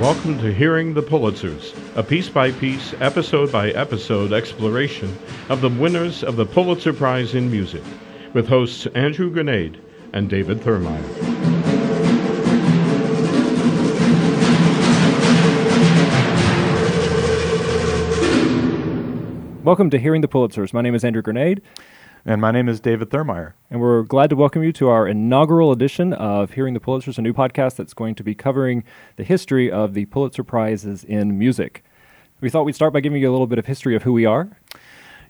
Welcome to Hearing the Pulitzers, a piece by piece, episode by episode exploration of the winners of the Pulitzer Prize in Music, with hosts Andrew Granade and David Thurmaier. Welcome to Hearing the Pulitzers. My name is Andrew Granade, And my name is David Thurmaier. and we're glad to welcome you to our inaugural edition of Hearing the Pulitzers, a new podcast that's going to be covering the history of the Pulitzer Prizes in music. We thought we'd start by giving you a little bit of history of who we are.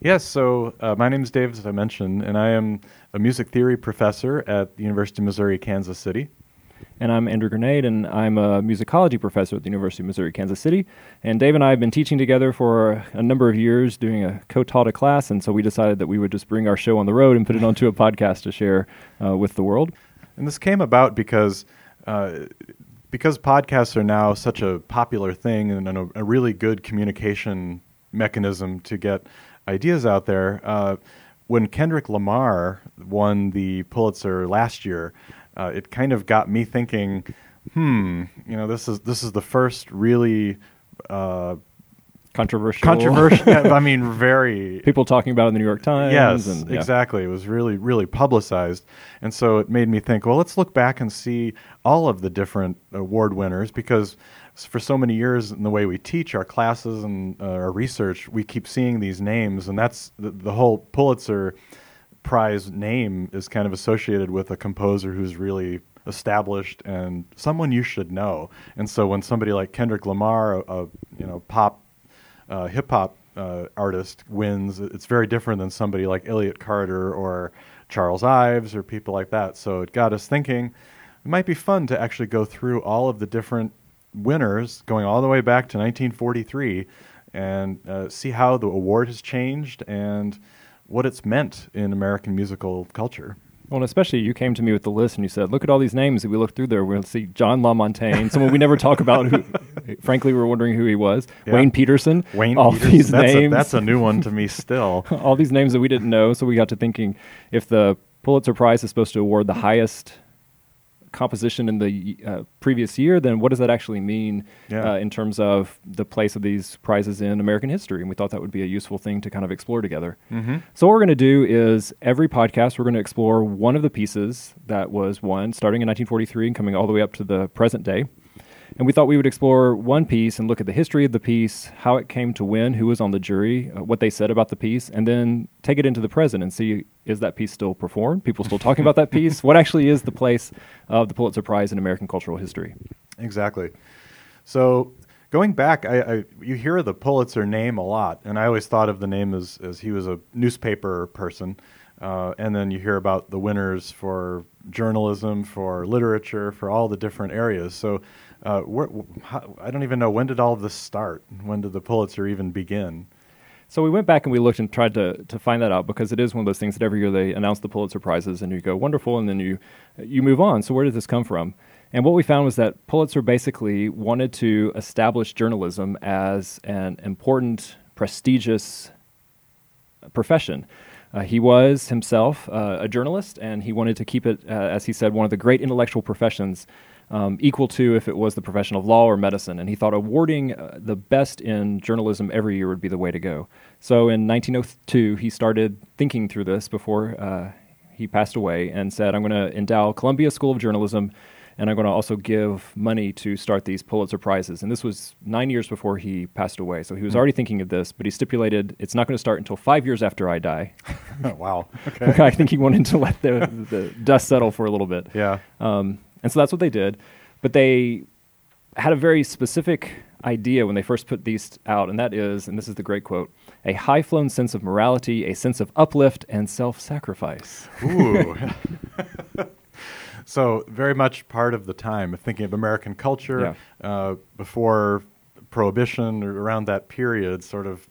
Yes, so uh, my name is Dave, as I mentioned, and I am a music theory professor at the University of Missouri Kansas City. And I'm Andrew Granade, and I'm a musicology professor at the University of Missouri Kansas City. And Dave and I have been teaching together for a number of years, doing a co taught a class. And so we decided that we would just bring our show on the road and put it onto a podcast to share uh, with the world. And this came about because uh, because podcasts are now such a popular thing and a, a really good communication mechanism to get ideas out there. Uh, when Kendrick Lamar won the Pulitzer last year, uh, it kind of got me thinking, hmm, you know, this is this is the first really uh, Controversial. controversial. I mean, very People talking about it in the New York Times. Yes, and, yeah. exactly. It was really, really publicized. And so it made me think, well, let's look back and see all of the different award winners because for so many years in the way we teach our classes and uh, our research, we keep seeing these names. And that's the, the whole Pulitzer Prize name is kind of associated with a composer who's really established and someone you should know. And so when somebody like Kendrick Lamar, a, a you know pop uh, hip hop uh, artist wins, it's very different than somebody like Elliot Carter or Charles Ives or people like that. So it got us thinking it might be fun to actually go through all of the different winners, going all the way back to 1943, and uh, see how the award has changed and what it's meant in American musical culture. Well, and especially you came to me with the list and you said, "Look at all these names that we looked through there. We'll see John La Montaine, someone we never talk about. Who, frankly, we're wondering who he was. Yeah. Wayne Peterson. Wayne all Peters, these that's, names. A, that's a new one to me still. all these names that we didn't know. So we got to thinking, if the Pulitzer Prize is supposed to award the highest composition in the uh, previous year, then what does that actually mean Yeah. uh, in terms of the place of these prizes in American history? And we thought that would be a useful thing to kind of explore together. Mm-hmm. So what we're going to do is every podcast we're going to explore one of the pieces that was won starting in 1943 and coming all the way up to the present day. And we thought we would explore one piece and look at the history of the piece, how it came to win, who was on the jury, uh, what they said about the piece, and then take it into the present and see is that piece still performed? People still talking about that piece? What actually is the place of the Pulitzer Prize in American cultural history? Exactly. So going back, I, I you hear the Pulitzer name a lot, and I always thought of the name as as he was a newspaper person, uh, and then you hear about the winners for journalism, for literature, for all the different areas. So. Uh, where, how, I don't even know when did all of this start. When did the Pulitzer even begin? So we went back and we looked and tried to, to find that out because it is one of those things that every year they announce the Pulitzer prizes and you go wonderful and then you you move on. So where did this come from? And what we found was that Pulitzer basically wanted to establish journalism as an important, prestigious profession. Uh, he was himself uh, a journalist, and he wanted to keep it, uh, as he said, one of the great intellectual professions, um, equal to if it was the profession of law or medicine. And he thought awarding uh, the best in journalism every year would be the way to go. So in 1902, he started thinking through this before uh, he passed away and said, I'm going to endow Columbia School of Journalism and I'm going to also give money to start these Pulitzer Prizes. And this was nine years before he passed away. So he was already thinking of this, but he stipulated it's not going to start until five years after I die. wow. Okay. I think he wanted to let the, the dust settle for a little bit. Yeah. Um, and so that's what they did. But they had a very specific idea when they first put these out, and that is, and this is the great quote, a high flown sense of morality, a sense of uplift, and self sacrifice. Ooh. so very much part of the time thinking of American culture uh, before prohibition around that period, sort of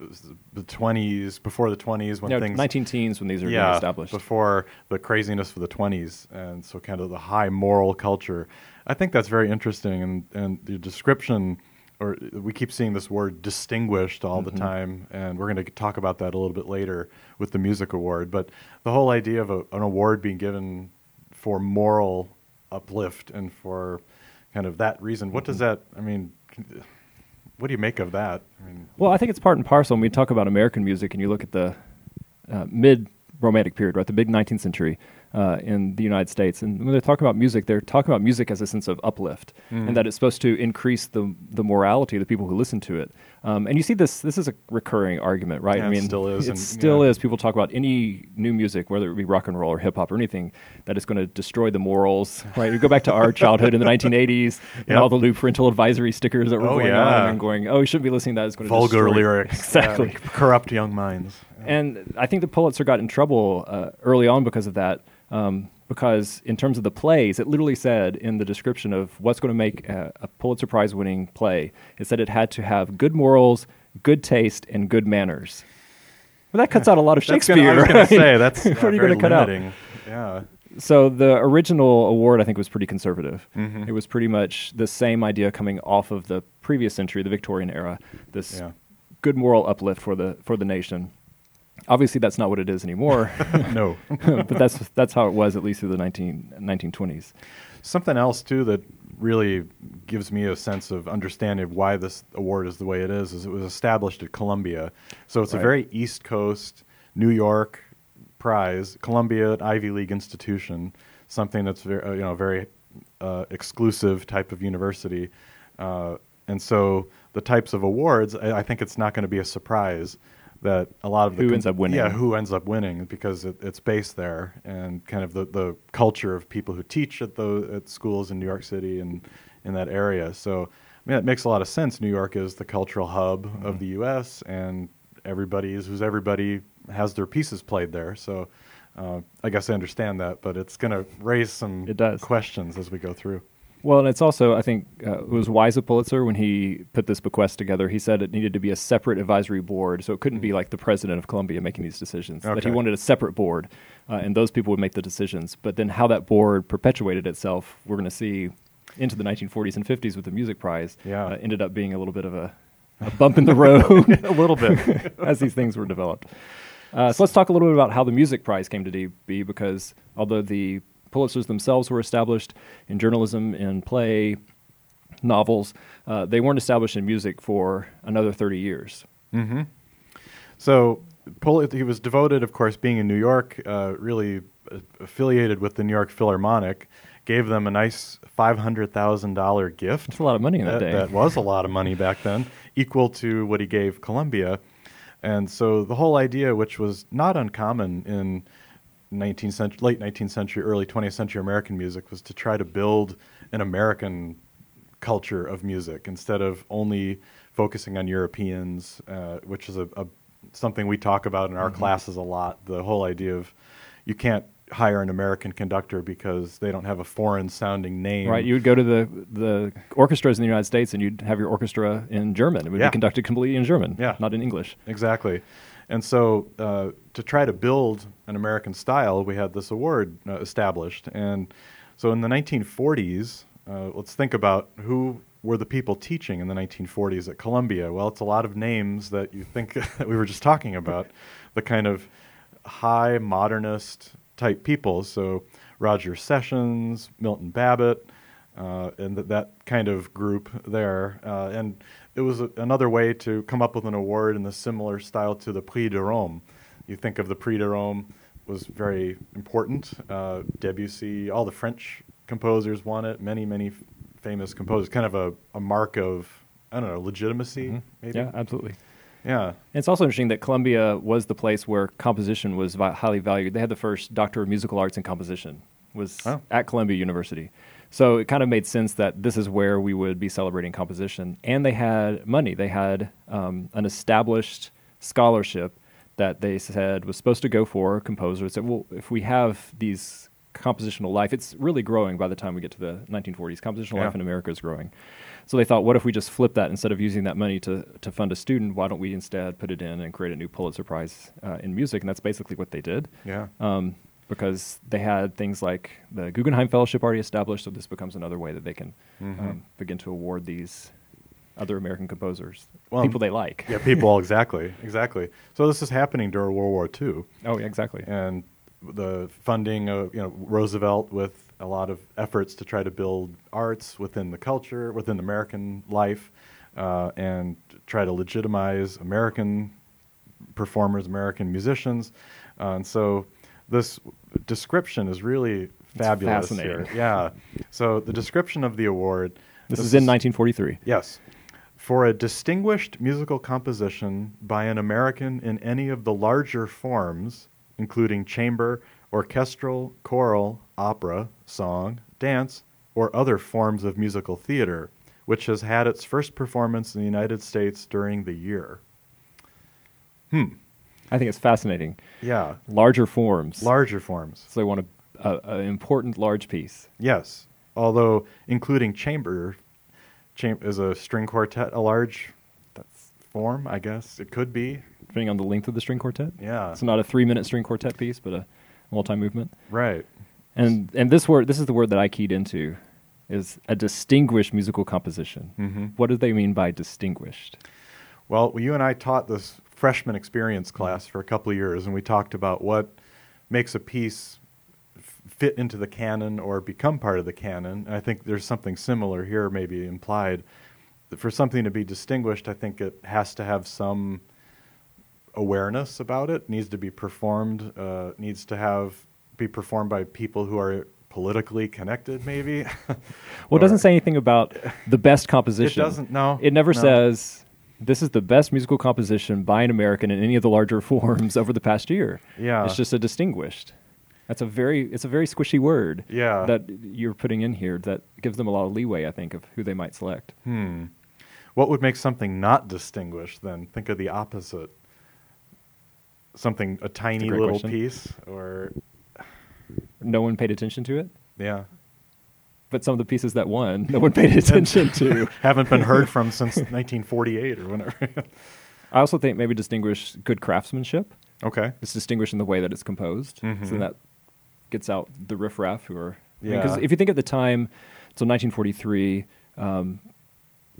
the twenties, before the twenties when You things 19 teens when these are yeah established. before the craziness of the twenties, and so kind of the high moral culture. I think that's very interesting, and and the description. Or we keep seeing this word distinguished all Mm-hmm. the time, and we're going to talk about that a little bit later with the music award. But the whole idea of a, an award being given for moral uplift and for kind of that reason. What does that? I mean, what do you make of that? I mean, Well, I think it's part and parcel. When we talk about American music, and you look at the uh, mid Romantic period, right, the big 19th century uh, in the United States, and when they're talking about music, they're talking about music as a sense of uplift, and that it's supposed to increase the the morality of the people who listen to it. Um, and you see this. This is a recurring argument, right? Yeah, I it mean, still is, It and- still yeah. is. People talk about any new music, whether it be rock and roll or hip hop or anything, that is going to destroy the morals, right? You go back to our childhood in the 1980s and Yep. all the new parental advisory stickers that were Oh, going yeah. on and going, oh, you shouldn't be listening to that. It's going to vulgar destroy. lyrics, Exactly. corrupt young minds. And I think the Pulitzer got in trouble uh, early on because of that. Um, because in terms of the plays, it literally said in the description of what's going to make a, a Pulitzer Prize winning play, it said it had to have good morals, good taste, and good manners. Well, that cuts out a lot of Shakespeare. gonna, I was going right? to say that's What are you gonna cut out? Yeah. So the original award, I think, was pretty conservative. Mm-hmm. It was pretty much the same idea coming off of the previous century, the Victorian era. This Yeah. good moral uplift for the for the nation. Obviously, that's not what it is anymore, no. but that's that's how it was at least through the 19, 1920s. Something else too that really gives me a sense of understanding of why this award is the way it is is it was established at Columbia, so it's a very East Coast New York prize. Columbia, an Ivy League institution, something that's very uh, you know very uh, exclusive type of university, uh, and so the types of awards. I, I think it's not going to be a surprise that a lot of the Who com- ends up winning. Yeah, who ends up winning because it, it's based there and kind of the, the culture of people who teach at the at schools in New York City and in that area. So I mean, it makes a lot of sense. New York is the cultural hub Mm-hmm. of the U.S. and everybody is who's everybody has their pieces played there. So uh, I guess I understand that, but it's going to raise some It does. questions as we go through. Well, and it's also, I think, uh, it was wise of Pulitzer when he put this bequest together. He said it needed to be a separate advisory board, so it couldn't be like the president of Columbia making these decisions. That he Mm. Wanted a separate board, uh, and those people would make the decisions. But then how that board perpetuated itself, we're going to see into the 1940s and 50s with the Music Prize. Yeah. uh, ended up being a little bit of a, a bump in the road a little bit. as these things were developed. Uh, so let's talk a little bit about how the Music Prize came to be, because although the Pulitzers themselves were established in journalism, in play, novels, uh, they weren't established in music for another 30 years. So Pul- he was devoted, of course, being in New York, uh, really affiliated with the New York Philharmonic, gave them a nice $500,000 gift. That's a lot of money in that, day. That was a lot of money back then, equal to what he gave Columbia. And so the whole idea, which was not uncommon in 19th century, late 19th century, early 20th century American music, was to try to build an American culture of music instead of only focusing on Europeans, uh, which is a, a something we talk about in our Mm-hmm. classes a lot. The whole idea of you can't hire an American conductor because they don't have a foreign sounding name. Right, you would go to the the orchestras in the United States, and you'd have your orchestra in German. It would Yeah. be conducted completely in German, Yeah. not in English. Exactly. And so, uh, to try to build an American style, we had this award uh, established. And so, in the 1940s, uh, let's think about who were the people teaching in the 1940s at Columbia. Well, it's a lot of names that you think that we were just talking about, the kind of high modernist type people. So, Roger Sessions, Milton Babbitt, uh, and th- that kind of group there. Uh, and it was a, another way to come up with an award in the similar style to the Prix de Rome. You think of the Prix de Rome was very important. Uh, Debussy, all the French composers won it. Many, many f- famous composers. Kind of a, a mark of I don't know legitimacy. Maybe. Yeah, absolutely. Yeah. And it's also interesting that Columbia was the place where composition was vi- highly valued. They had the first Doctor of Musical Arts in Composition was Oh. at Columbia University. So it kind of made sense that this is where we would be celebrating composition. And they had money. They had um, an established scholarship that they said was supposed to go for composers. That well, if we have these compositional life, it's really growing by the time we get to the 1940s. Compositional Yeah. life in America is growing. So they thought, what if we just flip that instead of using that money to, to fund a student? Why don't we instead put it in and create a new Pulitzer Prize uh, in music? And that's basically what they did. Yeah. Um, because they had things like the Guggenheim Fellowship already established, so this becomes another way that they can Mm-hmm. um, begin to award these other American composers, Well, people they like. Yeah. People. exactly. Exactly. So this is happening during World War II. Oh, yeah, exactly. and the funding of you know Roosevelt with a lot of efforts to try to build arts within the culture, within American life, uh, and try to legitimize American performers, American musicians. Uh, and so this description is really fabulous fascinating. here. Yeah. So the description of the award. This, is in 1943. Yes. For a distinguished musical composition by an American in any of the larger forms, including chamber, orchestral, choral, opera, song, dance, or other forms of musical theater, which has had its first performance in the United States during the year. Hmm. I think it's fascinating. Yeah. Larger forms. Larger forms. so they want a, a, a important large piece. Yes. Although including chamber cham- is a string quartet a large form, I guess. It could be. Depending on the length of the string quartet. Yeah. It's not a three-minute string quartet piece, but a multi-movement. Right. And and this word, this is the word that I keyed into, is a distinguished musical composition. Mhm. What do they mean by distinguished? Well, you and I taught this freshman experience class for a couple of years, and we talked about what makes a piece fit into the canon or become part of the canon. And I think there's something similar here, maybe implied. For something to be distinguished, I think it has to have some awareness about it. Needs to be performed. Uh, needs to have be performed by people who are politically connected, maybe. Well, it doesn't say anything about the best composition. It doesn't. No. It never no. says this is the best musical composition by an American in any of the larger forms over the past year. Yeah. It's just a distinguished. That's a very it's a very squishy word. Yeah. That you're putting in here that gives them a lot of leeway, I think, of who they might select. Hmm. What would make something not distinguished then? Think of the opposite. Something a tiny great little question. piece or No one paid attention to it, yeah. but some of the pieces that won, no one paid attention to. Haven't been heard from since 1948 or whenever. I also think maybe distinguish good craftsmanship. okay. It's distinguished in the way that it's composed. So Mhm. that gets out the riffraff who are. Because Yeah. if you think at the time, so 1943, um,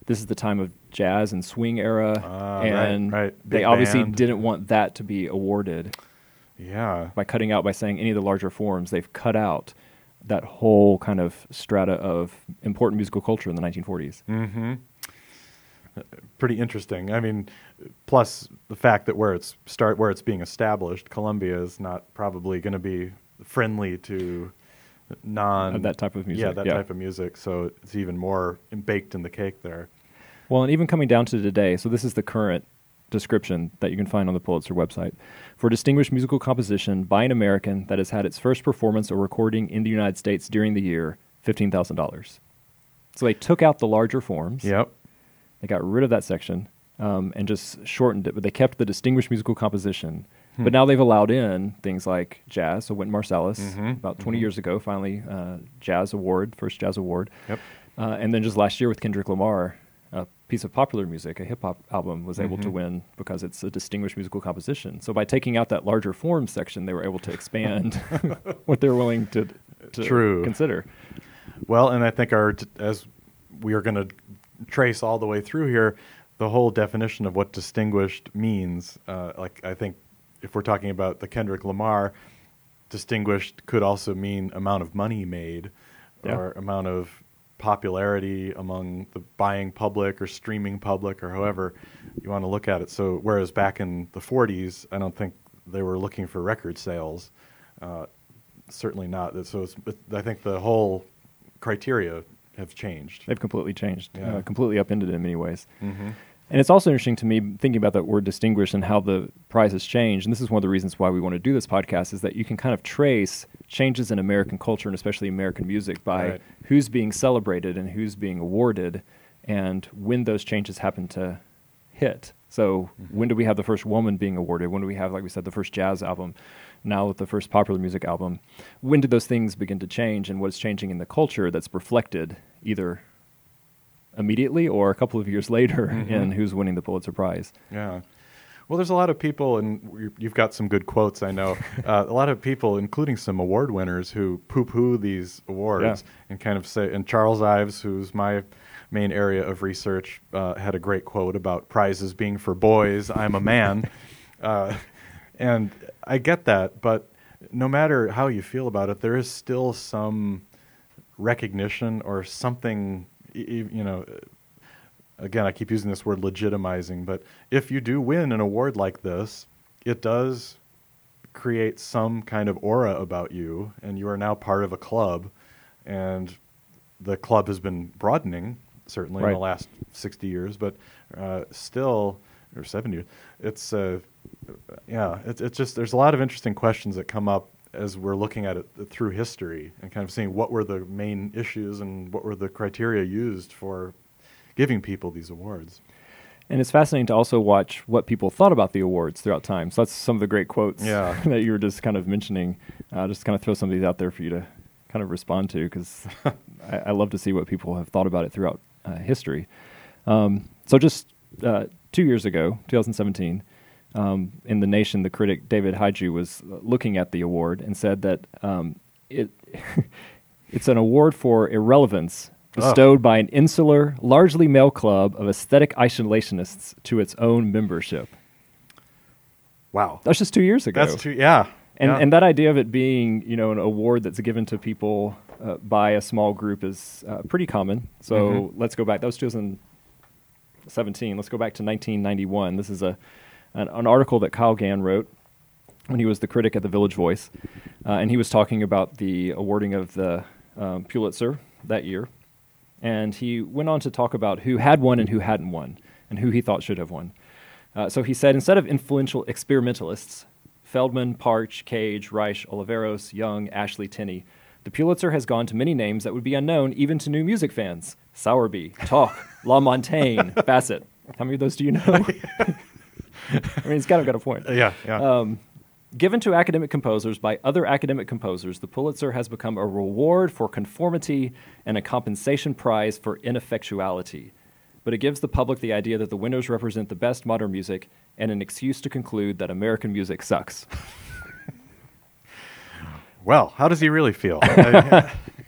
this is the time of jazz and swing era, right, and right. they Big obviously band. didn't want that to be awarded Yeah. by cutting out by saying any of the larger forms. They've cut out that whole kind of strata of important musical culture in the 1940s. Mm-hmm. Pretty interesting. I mean, plus the fact that where it's start where it's being established, Columbia is not probably going to be friendly to non Of that type of music, Yeah, that yeah. type of music. So it's even more baked in the cake there. Well, and even coming down to today, so this is the current description that you can find on the Pulitzer website. For distinguished musical composition by an American that has had its first performance or recording in the United States during the year, $15,000. So they took out the larger forms. Yep. They got rid of that section um, and just shortened it, but they kept the distinguished musical composition. Hmm. But now they've allowed in things like jazz. So Wynton Marsalis, Mhm, about 20 mhm. years ago, finally, uh, jazz award, first jazz award. Yep. Uh, and then just last year with Kendrick Lamar, piece of popular music, a hip hop album, was able to Mhm. win because it's a distinguished musical composition. So by taking out that larger form section, they were able to expand what they're willing to, to True. consider. Well, and I think our as we are going to trace all the way through here, the whole definition of what distinguished means. Uh, like I think if we're talking about the Kendrick Lamar, distinguished could also mean amount of money made, Yeah. or amount of popularity among the buying public or streaming public or however you want to look at it. So whereas back in the 40s, I don't think they were looking for record sales. Uh, certainly not. So it's, I think the whole criteria have changed. They've completely changed, Yeah. uh, completely upended in many ways. Mm-hmm. And it's also interesting to me thinking about that word distinguished and how the prize has changed. And this is one of the reasons why we want to do this podcast is that you can kind of trace changes in American culture and especially American music by Right. who's being celebrated and who's being awarded and when those changes happen to hit. So mm-hmm. when do we have the first woman being awarded? When do we have, like we said, the first jazz album? Now with the first popular music album, when did those things begin to change, and what's changing in the culture that's reflected either immediately or a couple of years later Mhm. in who's winning the Pulitzer Prize? Yeah. Well, there's a lot of people, and you- you've got some good quotes, I know. Uh, a lot of people, including some award winners, who poo poo these awards Yeah. and kind of say, and Charles Ives, who's my main area of research, uh, had a great quote about prizes being for boys. I'm a man. uh, and I get that, but no matter how you feel about it, there is still some recognition or something. You know, again, I keep using this word legitimizing, but if you do win an award like this, it does create some kind of aura about you, and you are now part of a club, and the club has been broadening certainly in the last sixty years, but uh, still or seventy years. It's uh, yeah, it's it's just there's a lot of interesting questions that come up as we're looking at it through history and kind of seeing what were the main issues and what were the criteria used for giving people these awards. And it's fascinating to also watch what people thought about the awards throughout time. So that's some of the great quotes Yeah. that you were just kind of mentioning. Uh, just kind of throw some of these out there for you to kind of respond to because I, I love to see what people have thought about it throughout uh, history. Um, so just uh, two years ago, 2017, um, in the Nation, the critic David Hajdu was looking at the award and said that um, it it's an award for irrelevance bestowed by an insular, largely male club of aesthetic isolationists to its own membership. Wow, That's just two years ago. that's too yeah. And yeah. and that idea of it being, you know, an award that's given to people uh, by a small group is uh, pretty common. So Mhm. let's go back. That was 2017. Let's go back to 1991. This is a an, an article that Kyle Gann wrote when he was the critic at the Village Voice, uh, and he was talking about the awarding of the um, Pulitzer that year, and he went on to talk about who had won and who hadn't won, and who he thought should have won. Uh, so he said instead of influential experimentalists, Feldman, Partch, Cage, Reich, Oliveros, Young, Ashley, Tenney, the Pulitzer has gone to many names that would be unknown even to new music fans. Sowerby, Toch, La Montaine, Bassett. How many of those do you know? I mean, he's kind of got a point. yeah, yeah. Um, given to academic composers by other academic composers, the Pulitzer has become a reward for conformity and a compensation prize for ineffectuality. But it gives the public the idea that the winners represent the best modern music and an excuse to conclude that American music sucks. well, how does he really feel?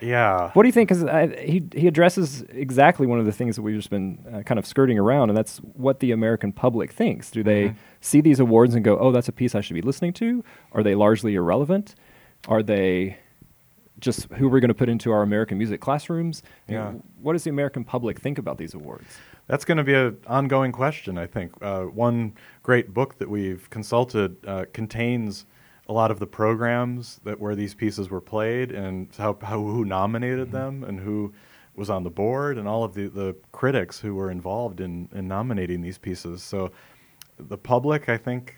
Yeah. What do you think? Because he he addresses exactly one of the things that we've just been uh, kind of skirting around, and that's what the American public thinks. Do they Mm-hmm. see these awards and go, "Oh, that's a piece I should be listening to"? Are they largely irrelevant? Are they just who we're going to put into our American music classrooms? Yeah. What does the American public think about these awards? That's going to be an ongoing question, I think. Uh, one great book that we've consulted uh, contains a lot of the programs that where these pieces were played and how, how who nominated them and who was on the board and all of the, the critics who were involved in, in nominating these pieces. So the public, I think,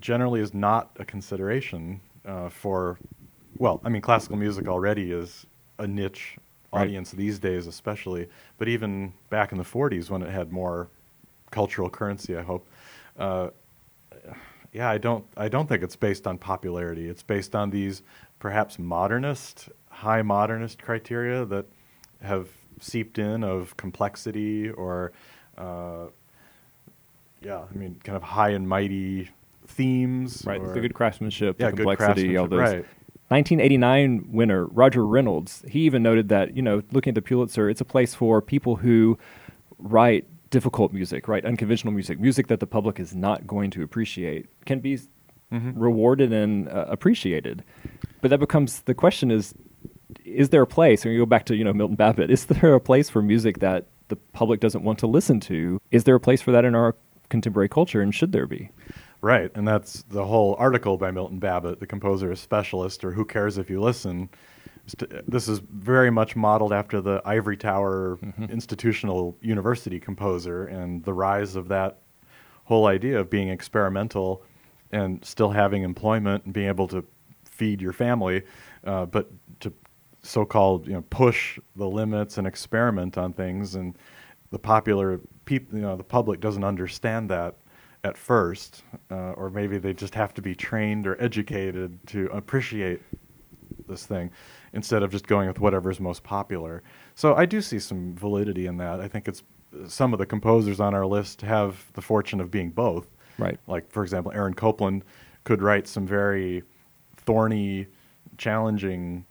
generally is not a consideration uh, for, well, I mean, classical music already is a niche Right. audience these days, especially, but even back in the 40s when it had more cultural currency, I hope. Uh, yeah, I don't, I don't think it's based on popularity. It's based on these perhaps modernist, high modernist criteria that have seeped in of complexity or, uh, yeah, I mean, kind of high and mighty themes. Right, or- the good craftsmanship, yeah, the good complexity, all those. Right. 1989 winner Roger Reynolds, he even noted that, you know, looking at the Pulitzer, it's a place for people who write difficult music, right? unconventional music, music that the public is not going to appreciate, can be Mm-hmm. rewarded and uh, appreciated. But that becomes the question is is there a place, and you go back to, you know, Milton Babbitt, is there a place for music that the public doesn't want to listen to? Is there a place for that in our contemporary culture, and should there be? Right, and that's the whole article by Milton Babbitt, the composer is specialist, or who cares if you listen. St- This is very much modeled after the Ivory Tower institutional university composer and the rise of that whole idea of being experimental and still having employment and being able to feed your family, uh, but to so-called you know push the limits and experiment on things. And the popular people you know the public doesn't understand that at first uh, or maybe they just have to be trained or educated to appreciate this thing instead of just going with whatever's most popular so i do see some validity in that i think it's some of the composers on our list have the fortune of being both Right. like for example aaron copland could write some very thorny challenging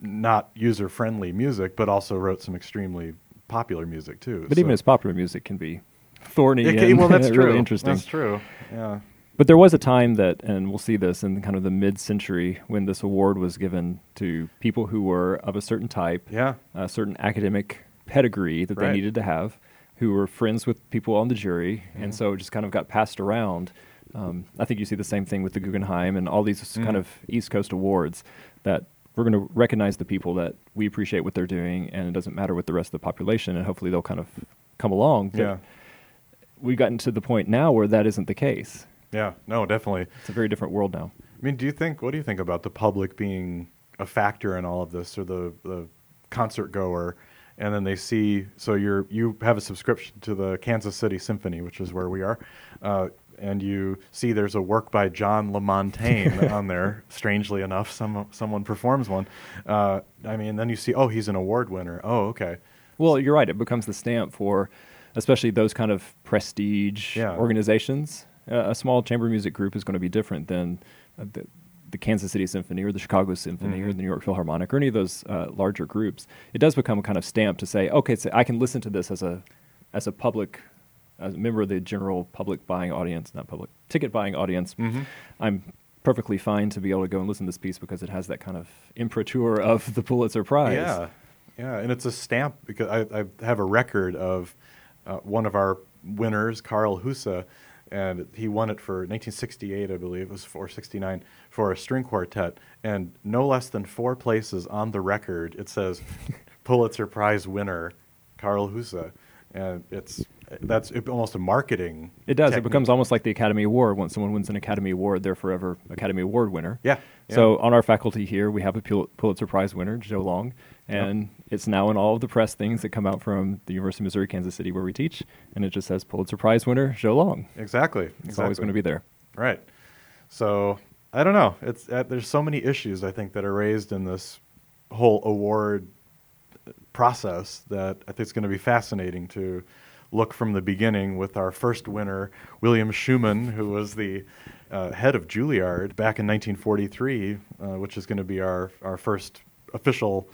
not user friendly music but also wrote some extremely popular music too But even So- his popular music can be thorny it and well, that's really true. interesting. That's true. Yeah. But there was a time that, and we'll see this in kind of the mid-century, when this award was given to people who were of a certain type, Yeah. a certain academic pedigree that Right. they needed to have, who were friends with people on the jury, and so it just kind of got passed around. Um, I think you see the same thing with the Guggenheim and all these kind of East Coast awards that we're going to recognize the people that we appreciate what they're doing, and it doesn't matter with the rest of the population, and hopefully they'll kind of come along. But Yeah. we've gotten to the point now where that isn't the case. Yeah. No, definitely. It's a very different world now. I mean, do you think? What do you think about the public being a factor in all of this, or the the concert goer, and then they see? So you're you have a subscription to the Kansas City Symphony, which is where we are, uh, and you see there's a work by John La Montaine on there. Strangely enough, some someone performs one. Uh, I mean, then you see, oh, he's an award winner. Oh, okay. Well, you're right. It becomes the stamp for, especially those kind of prestige Yeah. organizations. A small chamber music group is going to be different than uh, the, the Kansas City Symphony or the Chicago Symphony or the New York Philharmonic or any of those uh, larger groups. It does become a kind of stamp to say, okay, so I can listen to this as a as a public, as a member of the general public buying audience, not public ticket buying audience. I'm perfectly fine to be able to go and listen to this piece because it has that kind of imprimatur of the Pulitzer Prize. Yeah, yeah, and it's a stamp because I, I have a record of uh, one of our winners, Carl Husa, and he won it for 1968, I believe it was for 69 for a string quartet, and no less than four places on the record it says Pulitzer Prize winner Carl Husa, and it's that's almost a marketing. It does. It becomes almost like the Academy Award. Once someone wins an Academy Award, they're forever Academy Award winner. Yeah, yeah. So on our faculty here, we have a Pul- Pulitzer Prize winner, Zhou Long, and it's now in all of the press things that come out from the University of Missouri Kansas City where we teach, and it just says Pulitzer Prize winner Zhou Long. exactly. It's exactly. always going to be there. Right. So I don't know. It's uh, there's so many issues I think that are raised in this whole award process that I think it's going to be fascinating to look from the beginning with our first winner, William Schuman, who was the uh, head of Juilliard back in 1943, uh, which is going to be our our first official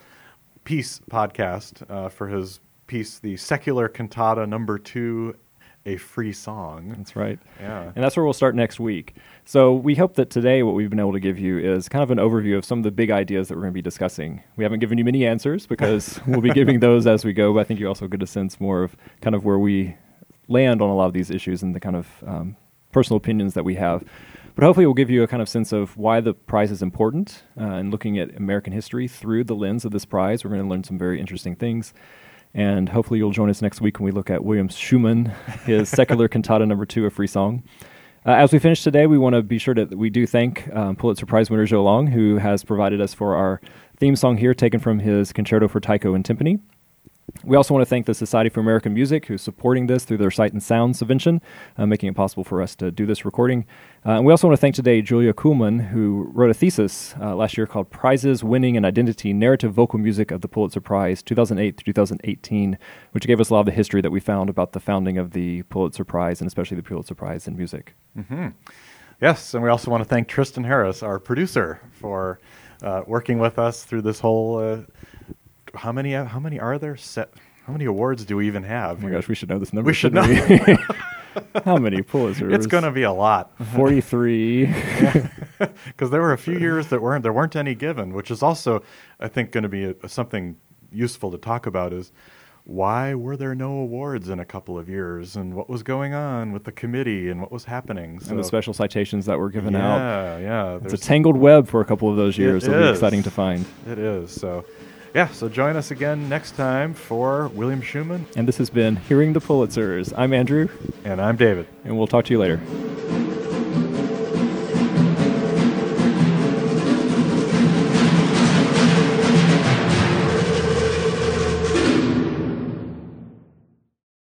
peace podcast uh, for his piece, the Secular Cantata Number Two, a free song. That's right. Yeah. And that's where we'll start next week. So we hope that today what we've been able to give you is kind of an overview of some of the big ideas that we're going to be discussing. We haven't given you many answers because we'll be giving those as we go, but I think you also get a sense more of kind of where we land on a lot of these issues and the kind of um, personal opinions that we have. But hopefully, we'll give you a kind of sense of why the prize is important uh, and looking at American history through the lens of this prize. We're going to learn some very interesting things. And hopefully, you'll join us next week when we look at William Schuman, his secular cantata number two, a free song. Uh, as we finish today, we want to be sure that we do thank um, Pulitzer Prize winner Zhou Long, who has provided us for our theme song here, taken from his Concerto for Taiko and Timpani. We also want to thank the Society for American Music, who's supporting this through their Sight and Sound subvention, uh, making it possible for us to do this recording. Uh, and we also want to thank today Julia Kuhlman, who wrote a thesis uh, last year called Prizes, Winning, and Identity Narrative Vocal Music of the Pulitzer Prize, 2008 to 2018, which gave us a lot of the history that we found about the founding of the Pulitzer Prize, and especially the Pulitzer Prize in music. Yes, and we also want to thank Tristan Harris, our producer, for uh, working with us through this whole. How many? How many are there? Set. How many awards do we even have? Oh my gosh, we should know this number. We should shouldn't we? How many Pulitzers? it's going to be a lot 43. because there were a few years that weren't there weren't any given, which is also, I think, going to be a, something useful to talk about. Is why were there no awards in a couple of years, and what was going on with the committee, and what was happening? and the special citations that were given out. yeah, yeah. It's a tangled web for a couple of those years. It It'll be exciting to find. It is. So, yeah, so join us again next time for William Schuman. And this has been Hearing the Pulitzers. I'm Andrew, And I'm David. and we'll talk to you later.